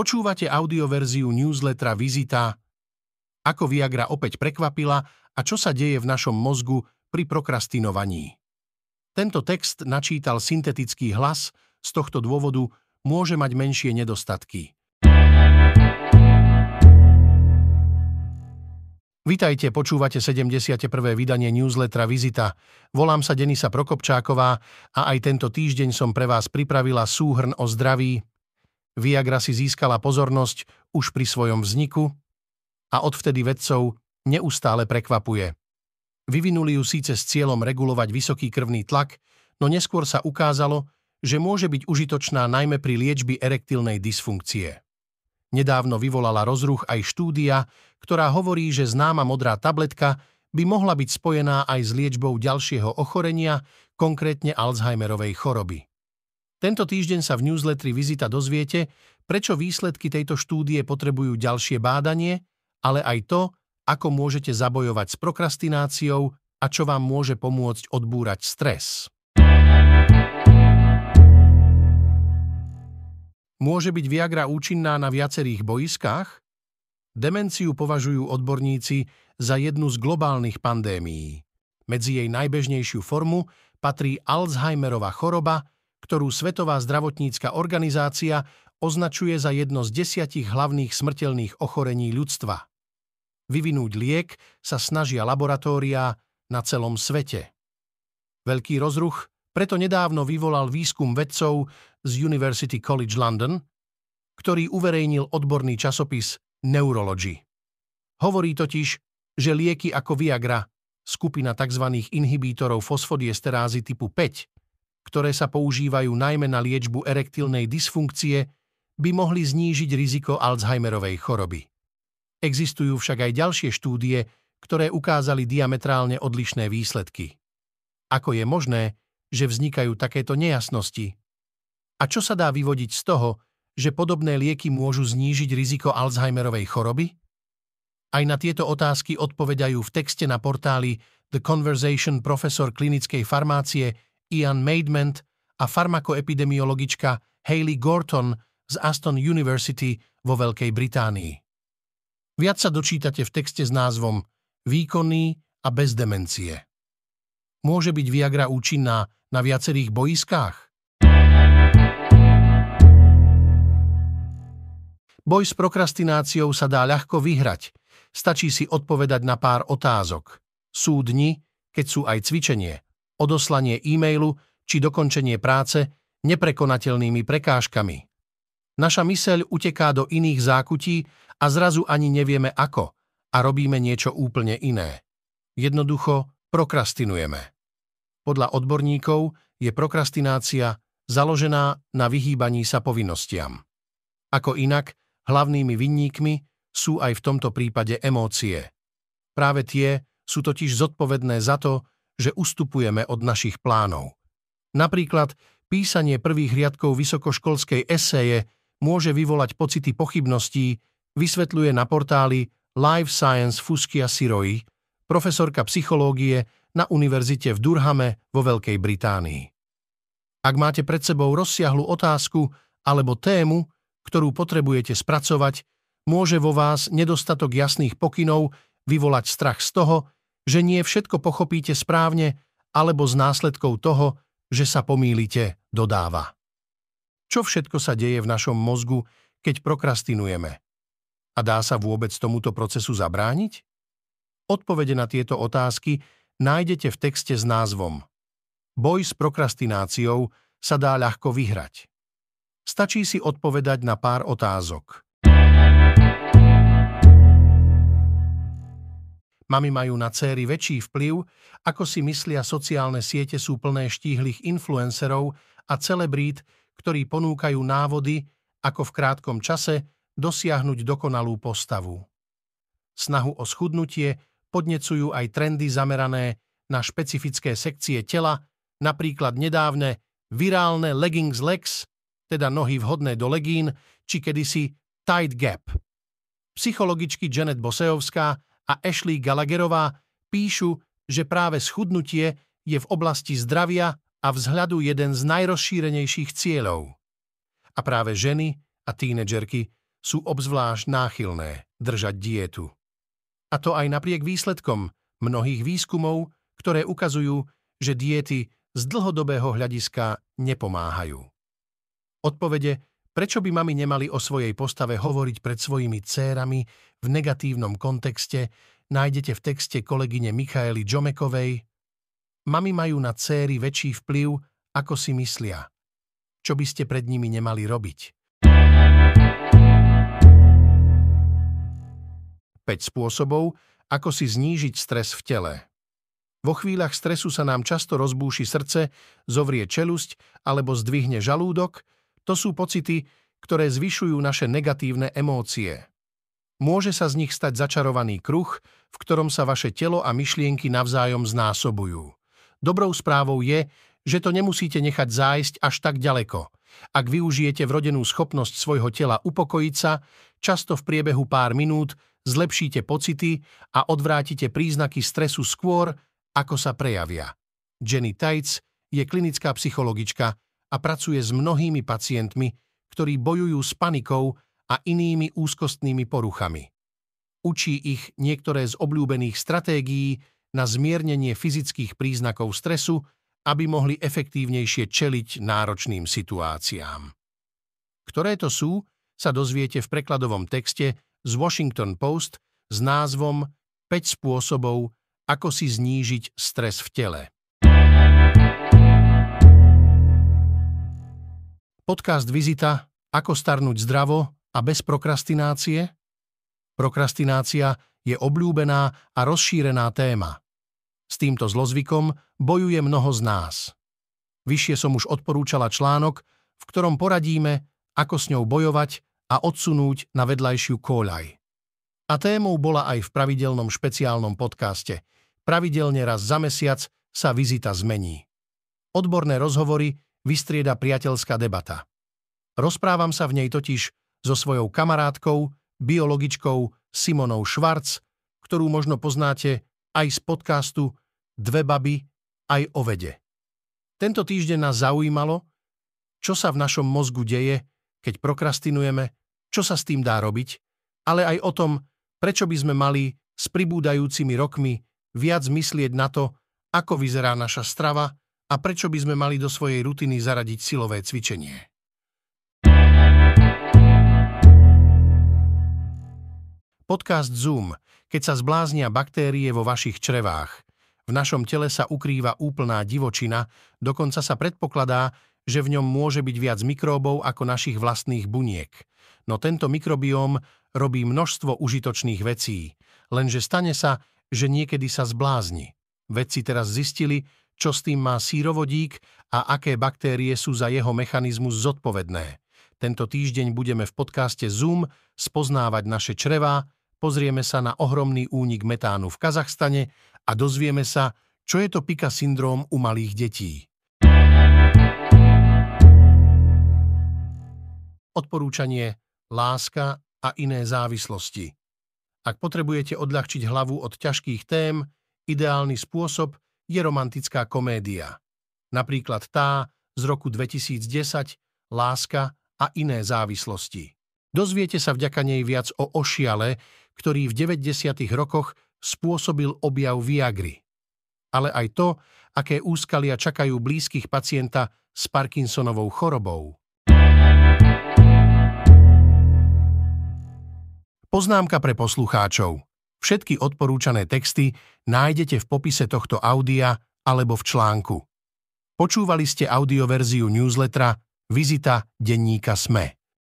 Počúvate audioverziu newslettera Vizita, ako Viagra opäť prekvapila a čo sa deje v našom mozgu pri prokrastinovaní. Tento text načítal syntetický hlas, z tohto dôvodu môže mať menšie nedostatky. Vítajte, počúvate 71. vydanie newslettera Vizita. Volám sa Denisa Prokopčáková a aj tento týždeň som pre vás pripravila súhrn o zdraví, Viagra si získala pozornosť už pri svojom vzniku a odvtedy vedcov neustále prekvapuje. Vyvinuli ju síce s cieľom regulovať vysoký krvný tlak, no neskôr sa ukázalo, že môže byť užitočná najmä pri liečbi erektilnej dysfunkcie. Nedávno vyvolala rozruch aj štúdia, ktorá hovorí, že známa modrá tabletka by mohla byť spojená aj s liečbou ďalšieho ochorenia, konkrétne Alzheimerovej choroby. Tento týždeň sa v newsletteri Vizita dozviete, prečo výsledky tejto štúdie potrebujú ďalšie bádanie, ale aj to, ako môžete zabojovať s prokrastináciou a čo vám môže pomôcť odbúrať stres. Môže byť Viagra účinná na viacerých boiskách? Demenciu považujú odborníci za jednu z globálnych pandémií. Medzi jej najbežnejšiu formu patrí Alzheimerova choroba, ktorú Svetová zdravotnícka organizácia označuje za jedno z desiatich hlavných smrteľných ochorení ľudstva. Vyvinúť liek sa snažia laboratóriá na celom svete. Veľký rozruch preto nedávno vyvolal výskum vedcov z University College London, ktorý uverejnil odborný časopis Neurology. Hovorí totiž, že lieky ako Viagra, skupina tzv. inhibítorov fosfodiesterázy typu 5, ktoré sa používajú najmä na liečbu erektilnej dysfunkcie, by mohli znížiť riziko Alzheimerovej choroby. Existujú však aj ďalšie štúdie, ktoré ukázali diametrálne odlišné výsledky. Ako je možné, že vznikajú takéto nejasnosti? A čo sa dá vyvodiť z toho, že podobné lieky môžu znížiť riziko Alzheimerovej choroby? Aj na tieto otázky odpovedajú v texte na portáli The Conversation profesor klinickej farmácie Ian Maidment a farmakoepidemiologička Hayley Gorton z Aston University vo Veľkej Británii. Viac sa dočítate v texte s názvom Výkonný a bez demencie. Môže byť Viagra účinná na viacerých boiskách? Boj s prokrastináciou sa dá ľahko vyhrať. Stačí si odpovedať na pár otázok. Sú dni, keď sú aj cvičenie, odoslanie e-mailu či dokončenie práce neprekonateľnými prekážkami. Naša myseľ uteká do iných zákutí a zrazu ani nevieme ako a robíme niečo úplne iné. Jednoducho prokrastinujeme. Podľa odborníkov je prokrastinácia založená na vyhýbaní sa povinnostiam. Ako inak, hlavnými vinníkmi sú aj v tomto prípade emócie. Práve tie sú totiž zodpovedné za to, že ustupujeme od našich plánov. Napríklad písanie prvých riadkov vysokoškolskej eseje môže vyvolať pocity pochybností, vysvetľuje na portáli Life Science Fuskia Siroi, profesorka psychológie na univerzite v Durhame vo Veľkej Británii. Ak máte pred sebou rozsiahlu otázku alebo tému, ktorú potrebujete spracovať, môže vo vás nedostatok jasných pokynov vyvolať strach z toho, že nie všetko pochopíte správne alebo z následkov toho, že sa pomýlite, dodáva. Čo všetko sa deje v našom mozgu, keď prokrastinujeme? A dá sa vôbec tomuto procesu zabrániť? Odpovede na tieto otázky nájdete v texte s názvom Boj s prokrastináciou sa dá ľahko vyhrať. Stačí si odpovedať na pár otázok. Mami majú na céry väčší vplyv, ako si myslia sociálne siete sú plné štíhlych influencerov a celebrít, ktorí ponúkajú návody, ako v krátkom čase dosiahnuť dokonalú postavu. Snahu o schudnutie podnecujú aj trendy zamerané na špecifické sekcie tela, napríklad nedávne virálne leggings legs, teda nohy vhodné do legín, či kedysi tight gap. Psychologičky Janet Boseovská a Ashley Gallagherová píšu, že práve schudnutie je v oblasti zdravia a vzhľadu jeden z najrozšírenejších cieľov. A práve ženy a tínedžerky sú obzvlášť náchylné držať dietu. A to aj napriek výsledkom mnohých výskumov, ktoré ukazujú, že diety z dlhodobého hľadiska nepomáhajú. Odpovede, prečo by mami nemali o svojej postave hovoriť pred svojimi cérami v negatívnom kontexte, nájdete v texte kolegyne Michaely Džomekovej. Mami majú na céry väčší vplyv, ako si myslia. Čo by ste pred nimi nemali robiť? 5 spôsobov, ako si znížiť stres v tele. Vo chvíľach stresu sa nám často rozbúši srdce, zovrie čelusť alebo zdvihne žalúdok. To sú pocity, ktoré zvyšujú naše negatívne emócie. Môže sa z nich stať začarovaný kruh, v ktorom sa vaše telo a myšlienky navzájom znásobujú. Dobrou správou je, že to nemusíte nechať zájsť až tak ďaleko. Ak využijete vrodenú schopnosť svojho tela upokojiť sa, často v priebehu pár minút zlepšíte pocity a odvrátite príznaky stresu skôr, ako sa prejavia. Jenny Tights je klinická psychologička a pracuje s mnohými pacientmi, ktorí bojujú s panikou a inými úzkostnými poruchami. Učí ich niektoré z obľúbených stratégií na zmiernenie fyzických príznakov stresu, aby mohli efektívnejšie čeliť náročným situáciám. Ktoré to sú, sa dozviete v prekladovom texte z Washington Post s názvom 5 spôsobov, ako si znížiť stres v tele. Podcast Vizita Ako starnúť zdravo a bez prokrastinácie? Prokrastinácia je obľúbená a rozšírená téma. S týmto zlozvykom bojuje mnoho z nás. Vyššie som už odporúčala článok, v ktorom poradíme, ako s ňou bojovať a odsunúť na vedľajšiu kóľaj. A témou bola aj v pravidelnom špeciálnom podcaste. Pravidelne raz za mesiac sa vizita zmení. Odborné rozhovory vystrieda priateľská debata. Rozprávam sa v nej totiž so svojou kamarátkou, biologičkou Simonou Švarc, ktorú možno poznáte aj z podcastu Dve baby aj o vede. Tento týždeň nás zaujímalo, čo sa v našom mozgu deje, keď prokrastinujeme čo sa s tým dá robiť, ale aj o tom, prečo by sme mali s pribúdajúcimi rokmi viac myslieť na to, ako vyzerá naša strava a prečo by sme mali do svojej rutiny zaradiť silové cvičenie. Podcast Zoom, keď sa zbláznia baktérie vo vašich črevách. V našom tele sa ukrýva úplná divočina, dokonca sa predpokladá, že v ňom môže byť viac mikróbov ako našich vlastných buniek no tento mikrobióm robí množstvo užitočných vecí, lenže stane sa, že niekedy sa zblázni. Vedci teraz zistili, čo s tým má sírovodík a aké baktérie sú za jeho mechanizmus zodpovedné. Tento týždeň budeme v podcaste Zoom spoznávať naše črevá, pozrieme sa na ohromný únik metánu v Kazachstane a dozvieme sa, čo je to pika syndróm u malých detí. Odporúčanie láska a iné závislosti. Ak potrebujete odľahčiť hlavu od ťažkých tém, ideálny spôsob je romantická komédia. Napríklad tá z roku 2010 Láska a iné závislosti. Dozviete sa vďaka nej viac o ošiale, ktorý v 90. rokoch spôsobil objav Viagry. Ale aj to, aké úskalia čakajú blízkych pacienta s Parkinsonovou chorobou. Poznámka pre poslucháčov. Všetky odporúčané texty nájdete v popise tohto audia alebo v článku. Počúvali ste audioverziu newslettera Vizita denníka SME.